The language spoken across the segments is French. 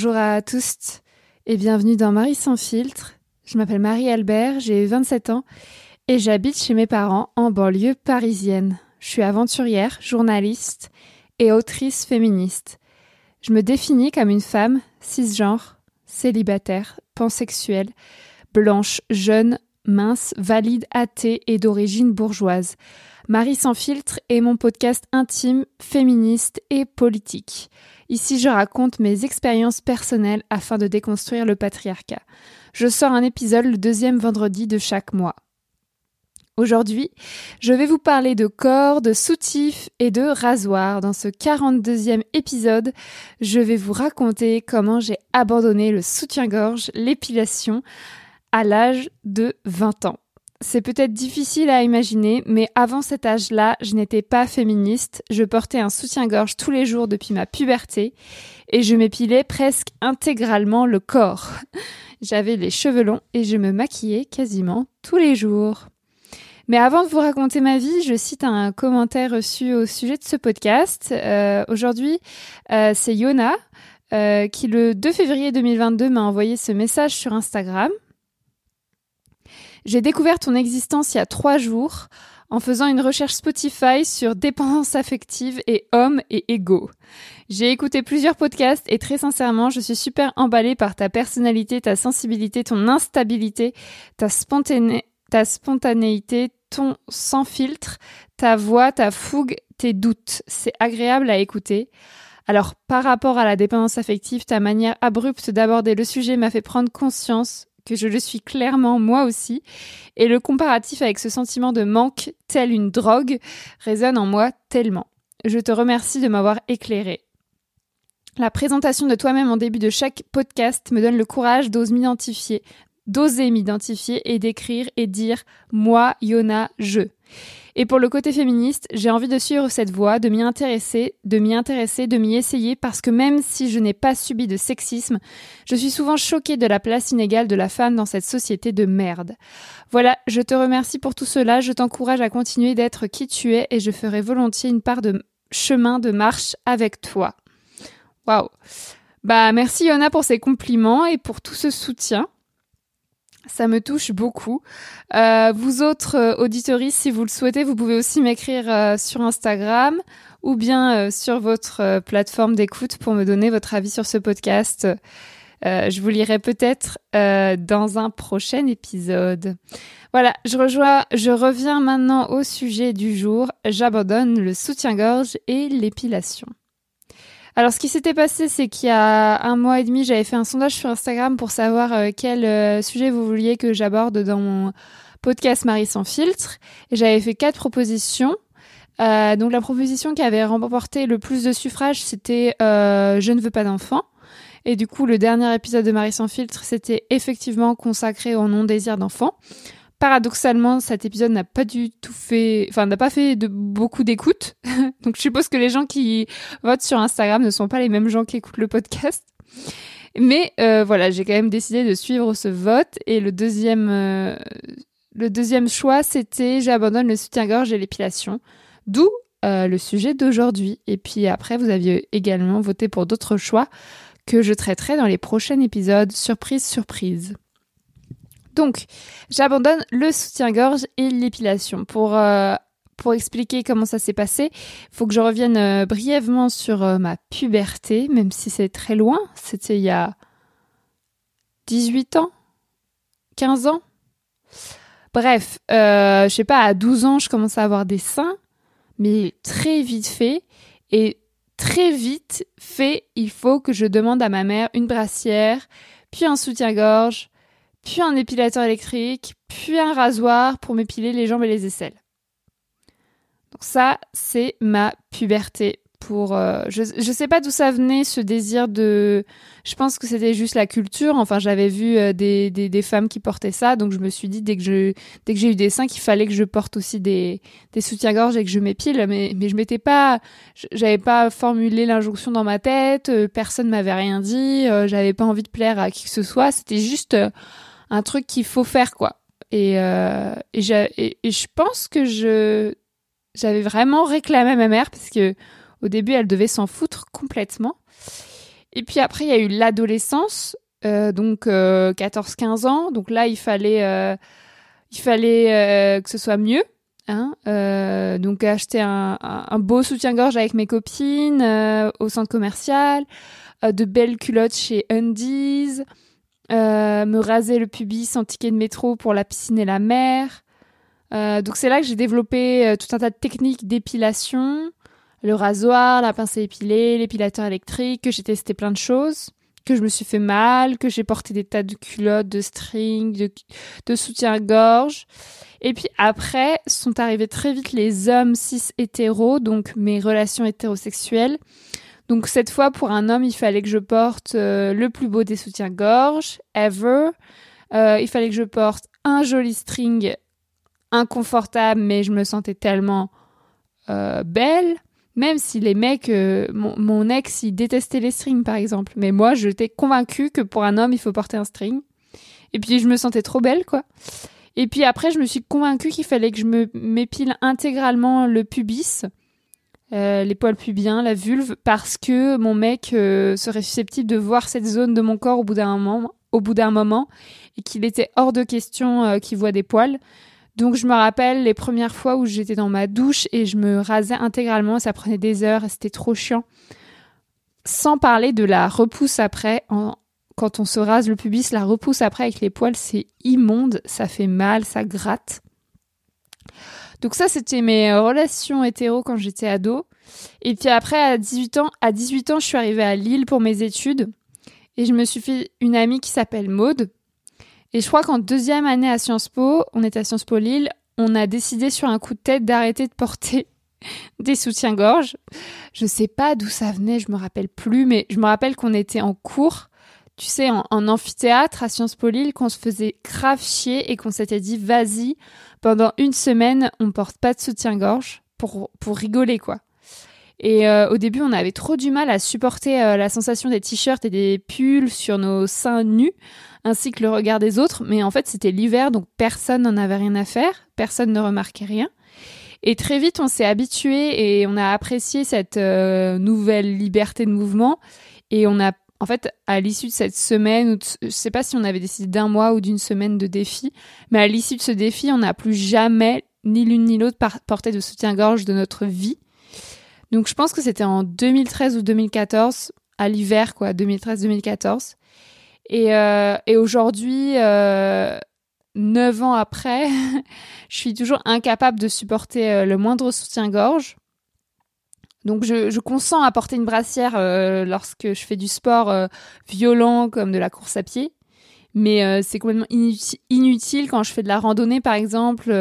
Bonjour à tous et bienvenue dans Marie sans filtre. Je m'appelle Marie-Albert, j'ai 27 ans et j'habite chez mes parents en banlieue parisienne. Je suis aventurière, journaliste et autrice féministe. Je me définis comme une femme cisgenre, célibataire, pansexuelle, blanche, jeune, mince, valide, athée et d'origine bourgeoise. Marie sans filtre est mon podcast intime, féministe et politique. Ici, je raconte mes expériences personnelles afin de déconstruire le patriarcat. Je sors un épisode le deuxième vendredi de chaque mois. Aujourd'hui, je vais vous parler de corps, de soutifs et de rasoirs. Dans ce 42e épisode, je vais vous raconter comment j'ai abandonné le soutien-gorge, l'épilation, à l'âge de 20 ans. C'est peut-être difficile à imaginer, mais avant cet âge-là, je n'étais pas féministe. Je portais un soutien-gorge tous les jours depuis ma puberté et je m'épilais presque intégralement le corps. J'avais les cheveux longs et je me maquillais quasiment tous les jours. Mais avant de vous raconter ma vie, je cite un commentaire reçu au sujet de ce podcast. Euh, aujourd'hui, euh, c'est Yona euh, qui, le 2 février 2022, m'a envoyé ce message sur Instagram. J'ai découvert ton existence il y a trois jours en faisant une recherche Spotify sur dépendance affective et hommes et égaux. J'ai écouté plusieurs podcasts et très sincèrement, je suis super emballée par ta personnalité, ta sensibilité, ton instabilité, ta, ta spontanéité, ton sans filtre, ta voix, ta fougue, tes doutes. C'est agréable à écouter. Alors, par rapport à la dépendance affective, ta manière abrupte d'aborder le sujet m'a fait prendre conscience que je le suis clairement moi aussi, et le comparatif avec ce sentiment de manque, tel une drogue, résonne en moi tellement. Je te remercie de m'avoir éclairé. La présentation de toi-même en début de chaque podcast me donne le courage d'oser m'identifier, d'oser m'identifier et d'écrire et dire moi, Yona, je. Et pour le côté féministe, j'ai envie de suivre cette voie, de m'y intéresser, de m'y intéresser, de m'y essayer, parce que même si je n'ai pas subi de sexisme, je suis souvent choquée de la place inégale de la femme dans cette société de merde. Voilà, je te remercie pour tout cela, je t'encourage à continuer d'être qui tu es et je ferai volontiers une part de chemin de marche avec toi. Waouh. Bah merci Yona pour ces compliments et pour tout ce soutien. Ça me touche beaucoup. Euh, vous autres euh, auditories, si vous le souhaitez, vous pouvez aussi m'écrire euh, sur Instagram ou bien euh, sur votre plateforme d'écoute pour me donner votre avis sur ce podcast. je vous lirai peut-être dans un prochain épisode. Voilà, je rejoins, je reviens maintenant au sujet du jour. J'abandonne le soutien-gorge et l'épilation. Alors, ce qui s'était passé, c'est qu'il y a un mois et demi, j'avais fait un sondage sur Instagram pour savoir euh, quel euh, sujet vous vouliez que j'aborde dans mon podcast Marie sans filtre. Et j'avais fait quatre propositions. Euh, donc, la proposition qui avait remporté le plus de suffrages, c'était Je ne veux pas d'enfant. Et du coup, le dernier épisode de Marie sans filtre, c'était effectivement consacré au non-désir d'enfant. Paradoxalement, cet épisode n'a pas du tout fait, enfin, n'a pas fait de beaucoup d'écoutes. Donc, je suppose que les gens qui votent sur Instagram ne sont pas les mêmes gens qui écoutent le podcast. Mais euh, voilà, j'ai quand même décidé de suivre ce vote. Et le deuxième, euh, choix, c'était j'abandonne le soutien-gorge et l'épilation. D'où euh, le sujet d'aujourd'hui. Et puis après, vous aviez également voté pour d'autres choix que je traiterai dans les prochains épisodes. Surprise, surprise. Donc, j'abandonne le soutien-gorge et l'épilation. Pour, euh, pour expliquer comment ça s'est passé, faut que je revienne euh, brièvement sur euh, ma puberté, même si c'est très loin. C'était il y a 18 ans? 15 ans? Bref, je sais pas, à 12 ans, je commence à avoir des seins, mais très vite fait. Et très vite fait, il faut que je demande à ma mère une brassière, puis un soutien-gorge, puis un épilateur électrique, puis un rasoir pour m'épiler les jambes et les aisselles. Donc ça, c'est ma puberté. Pour, euh, je ne sais pas d'où ça venait ce désir de. Je pense que c'était juste la culture. Enfin, j'avais vu euh, des, des, femmes qui portaient ça, donc je me suis dit dès que je j'ai eu des seins qu'il fallait que je porte aussi des, des soutiens-gorge et que je m'épile. Mais mais je m'étais pas, j'avais pas formulé l'injonction dans ma tête. Euh, personne m'avait rien dit. j'avais pas envie de plaire à qui que ce soit. C'était juste un truc qu'il faut faire quoi. Et, euh, et, je pense que je j'avais vraiment réclamé à ma mère parce que au début elle devait s'en foutre complètement. Et puis après, il y a eu l'adolescence, euh, donc 14-15 ans. Donc là, il fallait, il fallait que ce soit mieux. Hein donc acheter un, un beau soutien-gorge avec mes copines au centre commercial, de belles culottes chez Undies, me raser le pubis en ticket de métro pour la piscine et la mer. donc c'est là que j'ai développé tout un tas de techniques d'épilation le rasoir, la pince à épiler, l'épilateur électrique, que j'ai testé plein de choses, que je me suis fait mal, que j'ai porté des tas de culottes, de strings, de, de soutien-gorge. Et puis après, sont arrivés très vite les hommes cis hétéros, donc mes relations hétérosexuelles. Donc cette fois, pour un homme, il fallait que je porte euh, le plus beau des soutiens-gorge, ever. Euh, il fallait que je porte un joli string inconfortable, mais je me sentais tellement euh, belle. Même si les mecs, euh, mon, ex, il détestait les strings, par exemple. Mais moi, j'étais convaincue que pour un homme, il faut porter un string. Et puis, je me sentais trop belle, quoi. Et puis après, je me suis convaincue qu'il fallait que je m'épile intégralement le pubis, euh, les poils pubiens, la vulve, parce que mon mec euh, serait susceptible de voir cette zone de mon corps au bout d'un moment, au bout d'un moment, et qu'il était hors de question qu'il voit des poils. Donc je me rappelle les premières fois où j'étais dans ma douche et je me rasais intégralement, ça prenait des heures, c'était trop chiant. Sans parler de la repousse après, quand on se rase le pubis, la repousse après avec les poils, c'est immonde, ça fait mal, ça gratte. Donc ça, c'était mes relations hétéro quand j'étais ado. Et puis après, à 18 ans, à 18 ans, je suis arrivée à Lille pour mes études. Et je me suis fait une amie qui s'appelle Maude. Et je crois qu'en deuxième année à Sciences Po, on était à Sciences Po Lille, on a décidé sur un coup de tête d'arrêter de porter des soutiens-gorge. Je sais pas d'où ça venait, je me rappelle plus, mais je me rappelle qu'on était en cours, tu sais, en, amphithéâtre à Sciences Po Lille, qu'on se faisait grave chier et qu'on s'était dit, vas-y, pendant une semaine, on porte pas de soutien-gorge pour, pour rigoler, quoi. Et euh, au début, on avait trop du mal à supporter euh, la sensation des t-shirts et des pulls sur nos seins nus ainsi que le regard des autres. Mais en fait, c'était l'hiver, donc personne n'en avait rien à faire, personne ne remarquait rien. Et très vite, on s'est habitué et on a apprécié cette euh, nouvelle liberté de mouvement. Et on a, en fait, à l'issue de cette semaine, ou je sais pas si on avait décidé d'un mois ou d'une semaine de défi, mais à l'issue de ce défi, on n'a plus jamais, ni l'une ni l'autre, porté de soutien-gorge de notre vie. Donc je pense que c'était en 2013 ou 2014, à l'hiver, quoi, 2013-2014. Et, euh, et aujourd'hui, euh, neuf ans après, je suis toujours incapable de supporter euh, le moindre soutien-gorge. Donc je, consens à porter une brassière euh, lorsque je fais du sport euh, violent comme de la course à pied. Mais c'est complètement inutile quand je fais de la randonnée par exemple,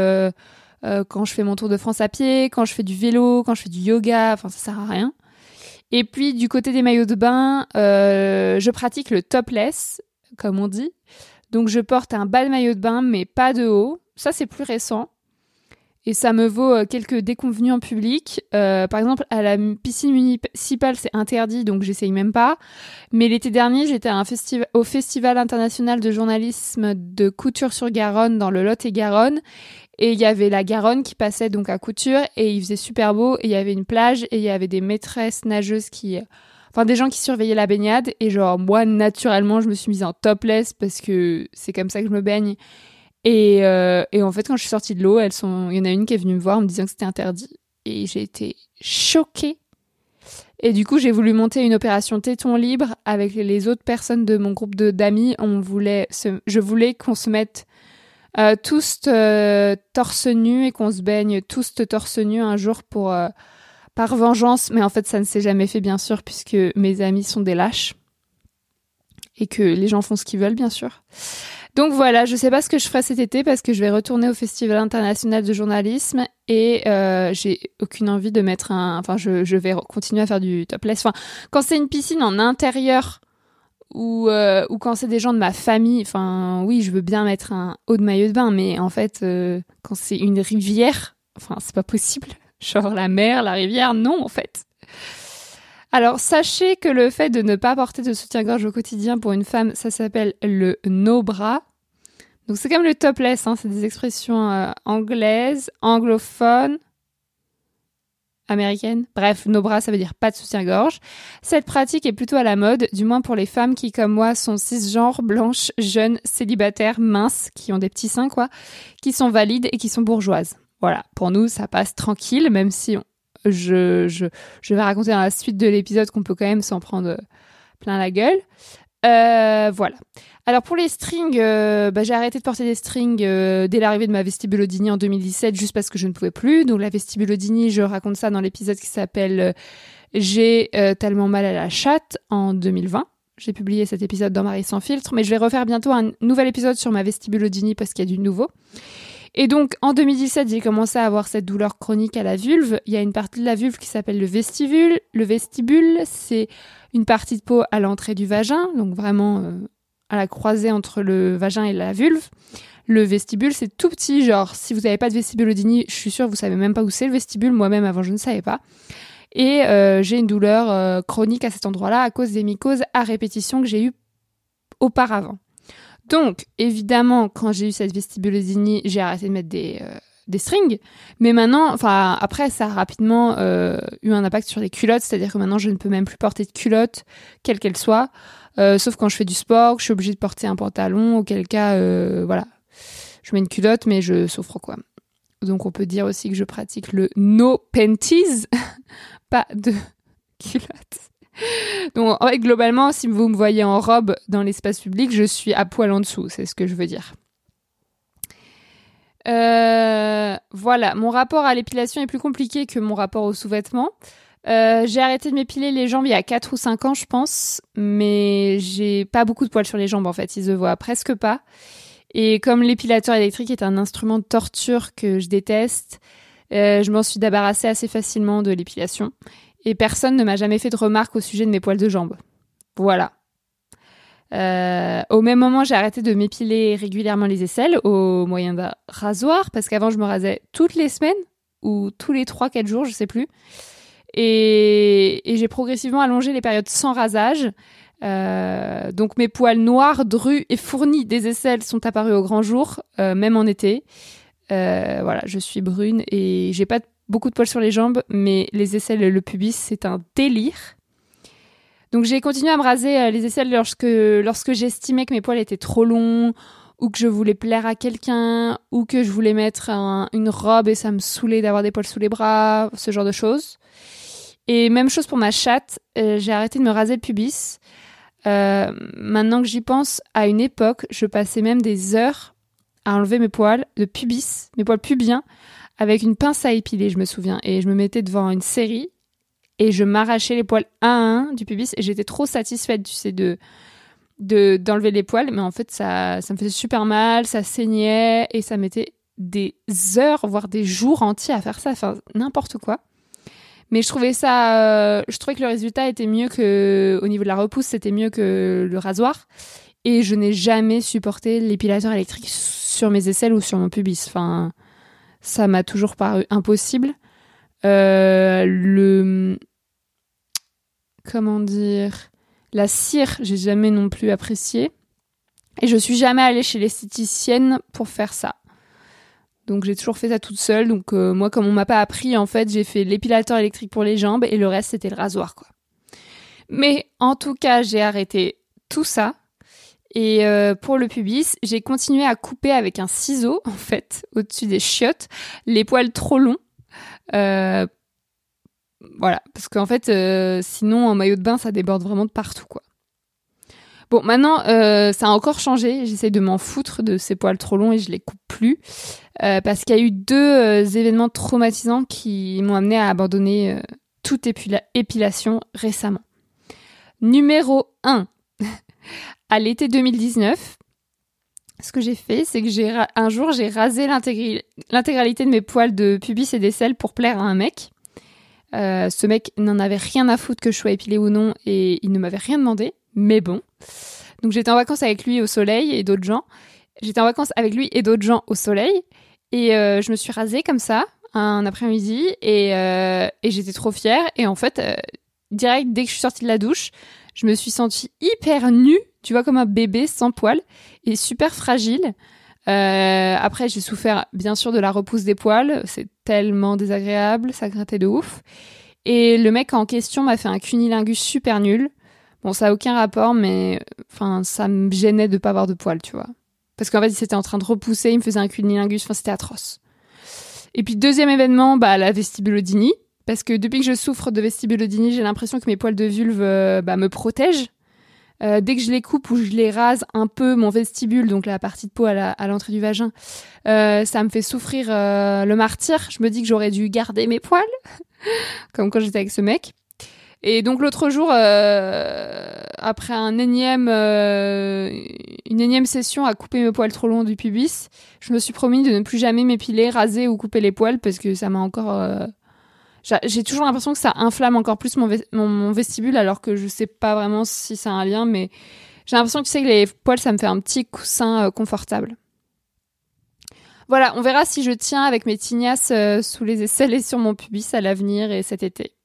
quand je fais mon tour de France à pied, quand je fais du vélo, quand je fais du yoga, enfin ça sert à rien. Et puis du côté des maillots de bain, euh, je pratique le topless, comme on dit. Donc je porte un bas de maillot de bain, mais pas de haut. Ça c'est plus récent. Et ça me vaut euh, quelques déconvenus en public. Euh, par exemple, à la piscine municipale, c'est interdit, donc j'essaye même pas. Mais l'été dernier, j'étais au Festival international de journalisme de Couture-sur-Garonne dans le Lot-et-Garonne. Et il y avait la Garonne qui passait donc à Couture et il faisait super beau et il y avait une plage et il y avait des maîtresses nageuses qui, enfin des gens qui surveillaient la baignade et genre moi naturellement je me suis mise en topless parce que c'est comme ça que je me baigne. Et, euh, et en fait quand je suis sortie de l'eau, elles sont, il y en a une qui est venue me voir en me disant que c'était interdit et j'ai été choquée. Et du coup, j'ai voulu monter une opération téton libre avec les autres personnes de mon groupe de d'amis. On voulait, je voulais qu'on se mette euh, tous euh, torse nu et qu'on se baigne tous torse nu un jour pour euh, par vengeance, mais en fait ça ne s'est jamais fait bien sûr puisque mes amis sont des lâches et que les gens font ce qu'ils veulent bien sûr. Donc voilà, je sais pas ce que je ferai cet été parce que je vais retourner au Festival international de journalisme et j'ai aucune envie de mettre un. Enfin, je, je vais continuer à faire du topless. Enfin, quand c'est une piscine en intérieur ou euh, ou quand c'est des gens de ma famille enfin oui je veux bien mettre un haut de maillot de bain mais en fait euh, quand c'est une rivière enfin c'est pas possible genre la mer la rivière non en fait alors sachez que le fait de ne pas porter de soutien-gorge au quotidien pour une femme ça s'appelle le no bras donc c'est comme le topless hein, c'est des expressions euh, anglaises anglophones américaine. Bref, no bras, ça veut dire pas de soutien-gorge. Cette pratique est plutôt à la mode, du moins pour les femmes qui, comme moi, sont cisgenres, blanches, jeunes, célibataires, minces, qui ont des petits seins, quoi, qui sont valides et qui sont bourgeoises. Voilà, pour nous, ça passe tranquille, même si je, vais raconter dans la suite de l'épisode qu'on peut quand même s'en prendre plein la gueule. Euh, voilà. Alors pour les strings, euh, bah, j'ai arrêté de porter des strings euh, dès l'arrivée de ma vestibulodini en 2017, juste parce que je ne pouvais plus. Donc la vestibulodini, je raconte ça dans l'épisode qui s'appelle J'ai tellement mal à la chatte en 2020. J'ai publié cet épisode dans Marie sans filtre, mais je vais refaire bientôt un nouvel épisode sur ma vestibulodini parce qu'il y a du nouveau. Et donc, en 2017, j'ai commencé à avoir cette douleur chronique à la vulve. Il y a une partie de la vulve qui s'appelle le vestibule. Le vestibule, c'est une partie de peau à l'entrée du vagin, donc vraiment euh, à la croisée entre le vagin et la vulve. Le vestibule, c'est tout petit, genre si vous n'avez pas de vestibule Odini, je suis sûre vous savez même pas où c'est le vestibule. Moi-même avant, je ne savais pas. Et euh, j'ai une douleur euh, chronique à cet endroit-là à cause des mycoses à répétition que j'ai eu auparavant. Donc, évidemment, quand j'ai eu cette vestibulodini, j'ai arrêté de mettre des, euh, strings. Mais maintenant, enfin, après, ça a rapidement euh, eu un impact sur les culottes. C'est-à-dire que maintenant, je ne peux même plus porter de culotte, quelle qu'elle soit. Euh, sauf quand je fais du sport, je suis obligée de porter un pantalon, auquel cas, voilà. Je mets une culotte, mais je souffre, quoi. Donc, on peut dire aussi que je pratique le no panties, pas de culotte. Donc, globalement, si vous me voyez en robe dans l'espace public, je suis à poil en dessous, c'est ce que je veux dire. Euh, voilà, mon rapport à l'épilation est plus compliqué que mon rapport aux sous-vêtements. Euh, j'ai arrêté de m'épiler les jambes il y a 4 ou 5 ans, je pense, mais j'ai pas beaucoup de poils sur les jambes en fait, ils se voient presque pas. Et comme l'épilateur électrique est un instrument de torture que je déteste, euh, je m'en suis débarrassée assez facilement de l'épilation et personne ne m'a jamais fait de remarques au sujet de mes poils de jambes. Voilà. Euh, au même moment, j'ai arrêté de m'épiler régulièrement les aisselles au moyen d'un rasoir parce qu'avant, je me rasais toutes les semaines ou tous les 3-4 jours, je sais plus. Et, j'ai progressivement allongé les périodes sans rasage. Euh, donc mes poils noirs, drus et fournis des aisselles sont apparus au grand jour, euh, même en été. voilà, je suis brune et j'ai pas de beaucoup de poils sur les jambes, mais les aisselles et le pubis, c'est un délire. Donc j'ai continué à me raser euh, les aisselles lorsque, lorsque j'estimais que mes poils étaient trop longs, ou que je voulais plaire à quelqu'un, ou que je voulais mettre une robe et ça me saoulait d'avoir des poils sous les bras, ce genre de choses. Et même chose pour ma chatte, euh, j'ai arrêté de me raser le pubis. Euh, maintenant que j'y pense, à une époque, je passais même des heures à enlever mes poils de pubis, mes poils pubiens, avec une pince à épiler, je me souviens. Et je me mettais devant une série et je m'arrachais les poils un à un du pubis et j'étais trop satisfaite, tu sais, de d'enlever les poils. Mais en fait, ça, ça me faisait super mal, ça saignait et ça mettait des heures, voire des jours entiers à faire ça. Enfin, n'importe quoi. Mais je trouvais ça, euh, je trouvais que le résultat était mieux que, au niveau de la repousse, c'était mieux que le rasoir. Et je n'ai jamais supporté l'épilateur électrique sur mes aisselles ou sur mon pubis. Enfin, ça m'a toujours paru impossible. Euh, le comment dire la cire, j'ai jamais non plus apprécié. Et je suis jamais allée chez l'esthéticienne pour faire ça. Donc j'ai toujours fait ça toute seule. Donc euh, moi, comme on m'a pas appris, en fait, j'ai fait l'épilateur électrique pour les jambes et le reste c'était le rasoir, quoi. Mais en tout cas, j'ai arrêté tout ça et euh, pour le pubis, j'ai continué à couper avec un ciseau, en fait, au-dessus des chiottes, les poils trop longs. Euh, voilà, parce qu'en fait, euh, sinon, en maillot de bain, ça déborde vraiment de partout, quoi. Bon, maintenant, ça a encore changé. J'essaie de m'en foutre de ces poils trop longs et je les coupe plus. parce qu'il y a eu deux événements traumatisants qui m'ont amené à abandonner toute épilation récemment. Numéro 1 à l'été 2019, ce que j'ai fait, c'est que j'ai un jour j'ai rasé l'intégralité de mes poils de pubis et d'aisselle pour plaire à un mec. Euh, ce mec n'en avait rien à foutre que je sois épilée ou non et il ne m'avait rien demandé, mais bon. Donc j'étais en vacances avec lui au soleil et d'autres gens. J'étais en vacances avec lui et d'autres gens au soleil et euh, je me suis rasée comme ça un après-midi et, euh, et j'étais trop fière et en fait direct dès que je suis sortie de la douche, je me suis sentie hyper nue, tu vois, comme un bébé sans poils et super fragile. après, j'ai souffert bien sûr de la repousse des poils. C'est tellement désagréable, ça grattait de ouf. Et le mec en question m'a fait un cunilingus super nul. Bon, ça a aucun rapport, mais enfin, ça me gênait de pas avoir de poils, tu vois. Parce qu'en fait, il s'était en train de repousser, il me faisait un cunilingus, enfin, c'était atroce. Et puis, deuxième événement, bah, la vestibulodynie. Parce que depuis que je souffre de vestibulodynie, j'ai l'impression que mes poils de vulve euh, bah, me protègent. Euh, dès que je les coupe ou je les rase un peu, mon vestibule, donc la partie de peau à l'entrée du vagin, euh, ça me fait souffrir le martyr. Je me dis que j'aurais dû garder mes poils, comme quand j'étais avec ce mec. Et donc l'autre jour, euh, après un énième, euh, une énième session à couper mes poils trop longs du pubis, je me suis promis de ne plus jamais m'épiler, raser ou couper les poils parce que ça m'a encore... Euh, j'ai toujours l'impression que ça inflamme encore plus mon, vestibule alors que je sais pas vraiment si c'est un lien, mais j'ai l'impression que tu sais que les poils, ça me fait un petit coussin confortable. Voilà, on verra si je tiens avec mes tignasses sous les aisselles et sur mon pubis à l'avenir et cet été.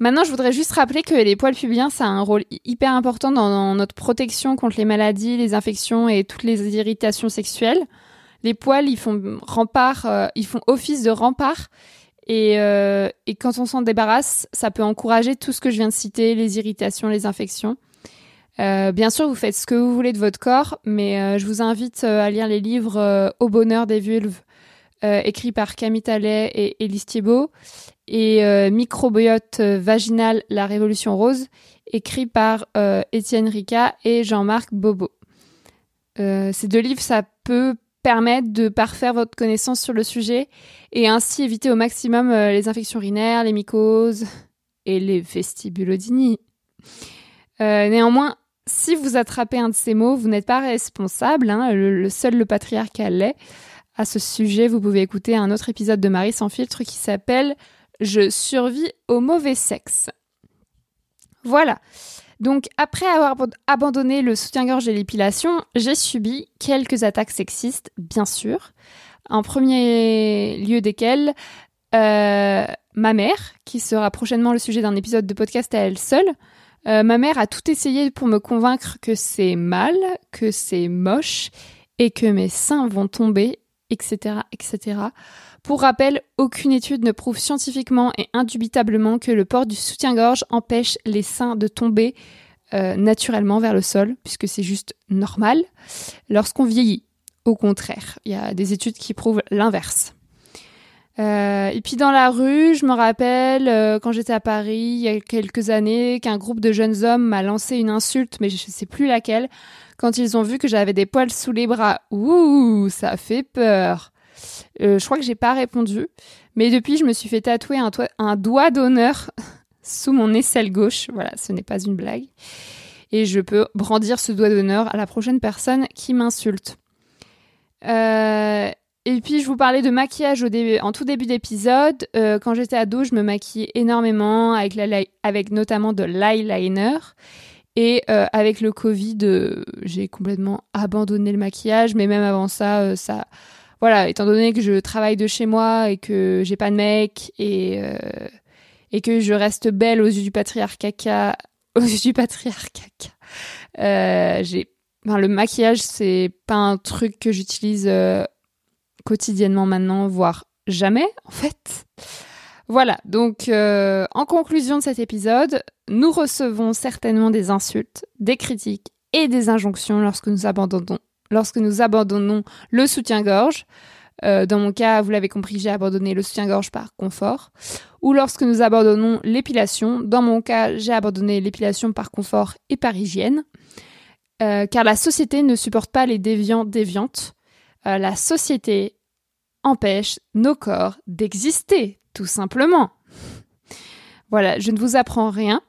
Maintenant, je voudrais juste rappeler que les poils pubiens, ça a un rôle hyper important dans, notre protection contre les maladies, les infections et toutes les irritations sexuelles. Les poils, ils font rempart, euh, ils font office de rempart. Et, euh, et quand on s'en débarrasse, ça peut encourager tout ce que je viens de citer, les irritations, les infections. Euh, bien sûr, vous faites ce que vous voulez de votre corps, mais je vous invite à lire les livres Au bonheur des vulves, écrits par Camille Tallet et Élise Thiebaud, et euh, Microbiote vaginal, la révolution rose, écrit par euh, Étienne Rica et Jean-Marc Bobo. Euh, ces deux livres, ça peut permettre de parfaire votre connaissance sur le sujet et ainsi éviter au maximum les infections urinaires, les mycoses et les vestibulodinies. néanmoins, si vous attrapez un de ces mots, vous n'êtes pas responsable, hein, le, seul le patriarcat l'est. À ce sujet, vous pouvez écouter un autre épisode de Marie sans filtre qui s'appelle je survis au mauvais sexe. Voilà. Donc après avoir abandonné le soutien-gorge et l'épilation, j'ai subi quelques attaques sexistes, bien sûr. En premier lieu desquelles, euh, ma mère, qui sera prochainement le sujet d'un épisode de podcast à elle seule, euh, ma mère a tout essayé pour me convaincre que c'est mal, que c'est moche et que mes seins vont tomber, etc., etc. Pour rappel, aucune étude ne prouve scientifiquement et indubitablement que le port du soutien-gorge empêche les seins de tomber euh, naturellement vers le sol, puisque c'est juste normal lorsqu'on vieillit. Au contraire, il y a des études qui prouvent l'inverse. Euh, et puis dans la rue, je me rappelle euh, quand j'étais à Paris il y a quelques années qu'un groupe de jeunes hommes m'a lancé une insulte, mais je ne sais plus laquelle, quand ils ont vu que j'avais des poils sous les bras. Ouh, ça fait peur. Euh, je crois que j'ai pas répondu. Mais depuis, je me suis fait tatouer un, doigt d'honneur sous mon aisselle gauche. Voilà, ce n'est pas une blague. Et je peux brandir ce doigt d'honneur à la prochaine personne qui m'insulte. Euh, et puis, je vous parlais de maquillage au début, en tout début d'épisode. Euh, quand j'étais ado, je me maquillais énormément avec notamment de l'eyeliner. Et avec le Covid, j'ai complètement abandonné le maquillage. Mais même avant ça, ça voilà, étant donné que je travaille de chez moi et que j'ai pas de mec et euh, que je reste belle aux yeux du patriarcat, aux yeux du patriarcat, euh, j'ai, le maquillage c'est pas un truc que j'utilise euh, quotidiennement maintenant, voire jamais en fait. Voilà, donc en conclusion de cet épisode, nous recevons certainement des insultes, des critiques et des injonctions lorsque nous abandonnons lorsque nous abandonnons le soutien-gorge. Euh, dans mon cas, vous l'avez compris, j'ai abandonné le soutien-gorge par confort. Ou lorsque nous abandonnons l'épilation. Dans mon cas, j'ai abandonné l'épilation par confort et par hygiène. Euh, car la société ne supporte pas les déviants déviantes. Euh, la société empêche nos corps d'exister, tout simplement. Voilà, je ne vous apprends rien.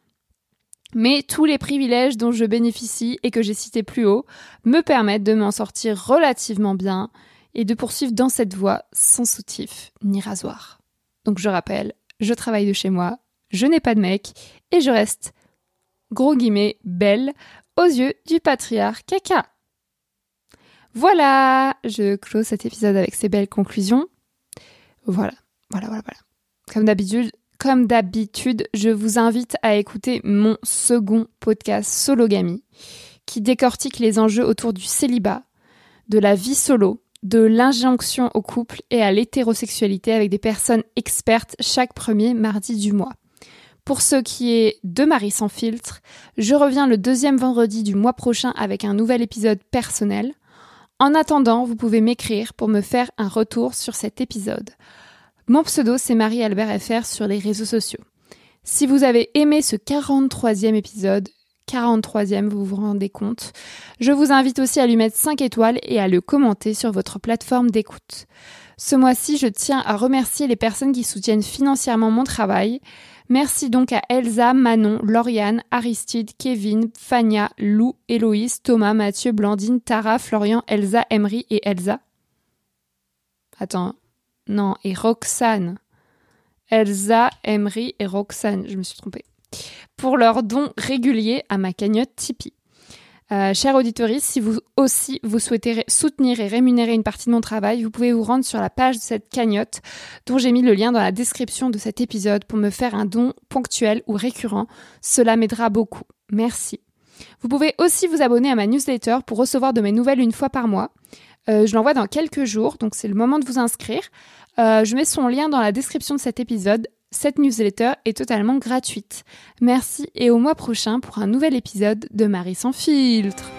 Mais tous les privilèges dont je bénéficie et que j'ai cités plus haut me permettent de m'en sortir relativement bien et de poursuivre dans cette voie sans soutif ni rasoir. Donc je rappelle, je travaille de chez moi, je n'ai pas de mec et je reste, gros guillemets, belle aux yeux du patriarche caca. Voilà, je close cet épisode avec ces belles conclusions. Voilà, voilà, voilà, voilà. Comme d'habitude, comme d'habitude, je vous invite à écouter mon second podcast Sologamy, qui décortique les enjeux autour du célibat, de la vie solo, de l'injonction au couple et à l'hétérosexualité avec des personnes expertes chaque premier mardi du mois. Pour ce qui est de Marie sans filtre, je reviens le deuxième vendredi du mois prochain avec un nouvel épisode personnel. En attendant, vous pouvez m'écrire pour me faire un retour sur cet épisode. Mon pseudo, c'est Marie-Albert FR sur les réseaux sociaux. Si vous avez aimé ce 43e épisode, 43e, vous vous rendez compte, je vous invite aussi à lui mettre 5 étoiles et à le commenter sur votre plateforme d'écoute. Ce mois-ci, je tiens à remercier les personnes qui soutiennent financièrement mon travail. Merci donc à Elsa, Manon, Lauriane, Aristide, Kevin, Fania, Lou, Héloïse, Thomas, Mathieu, Blandine, Tara, Florian, Elsa, Emery et Elsa. Attends, non, et Roxane. Elsa, Emery et Roxane, je me suis trompée. Pour leurs dons réguliers à ma cagnotte Tipeee. Euh, chers auditeurs, si vous aussi vous souhaitez soutenir et rémunérer une partie de mon travail, vous pouvez vous rendre sur la page de cette cagnotte dont j'ai mis le lien dans la description de cet épisode pour me faire un don ponctuel ou récurrent. Cela m'aidera beaucoup. Merci. Vous pouvez aussi vous abonner à ma newsletter pour recevoir de mes nouvelles une fois par mois. Euh, je l'envoie dans quelques jours, donc c'est le moment de vous inscrire. Euh, je mets son lien dans la description de cet épisode. Cette newsletter est totalement gratuite. Merci et au mois prochain pour un nouvel épisode de Marie sans filtre.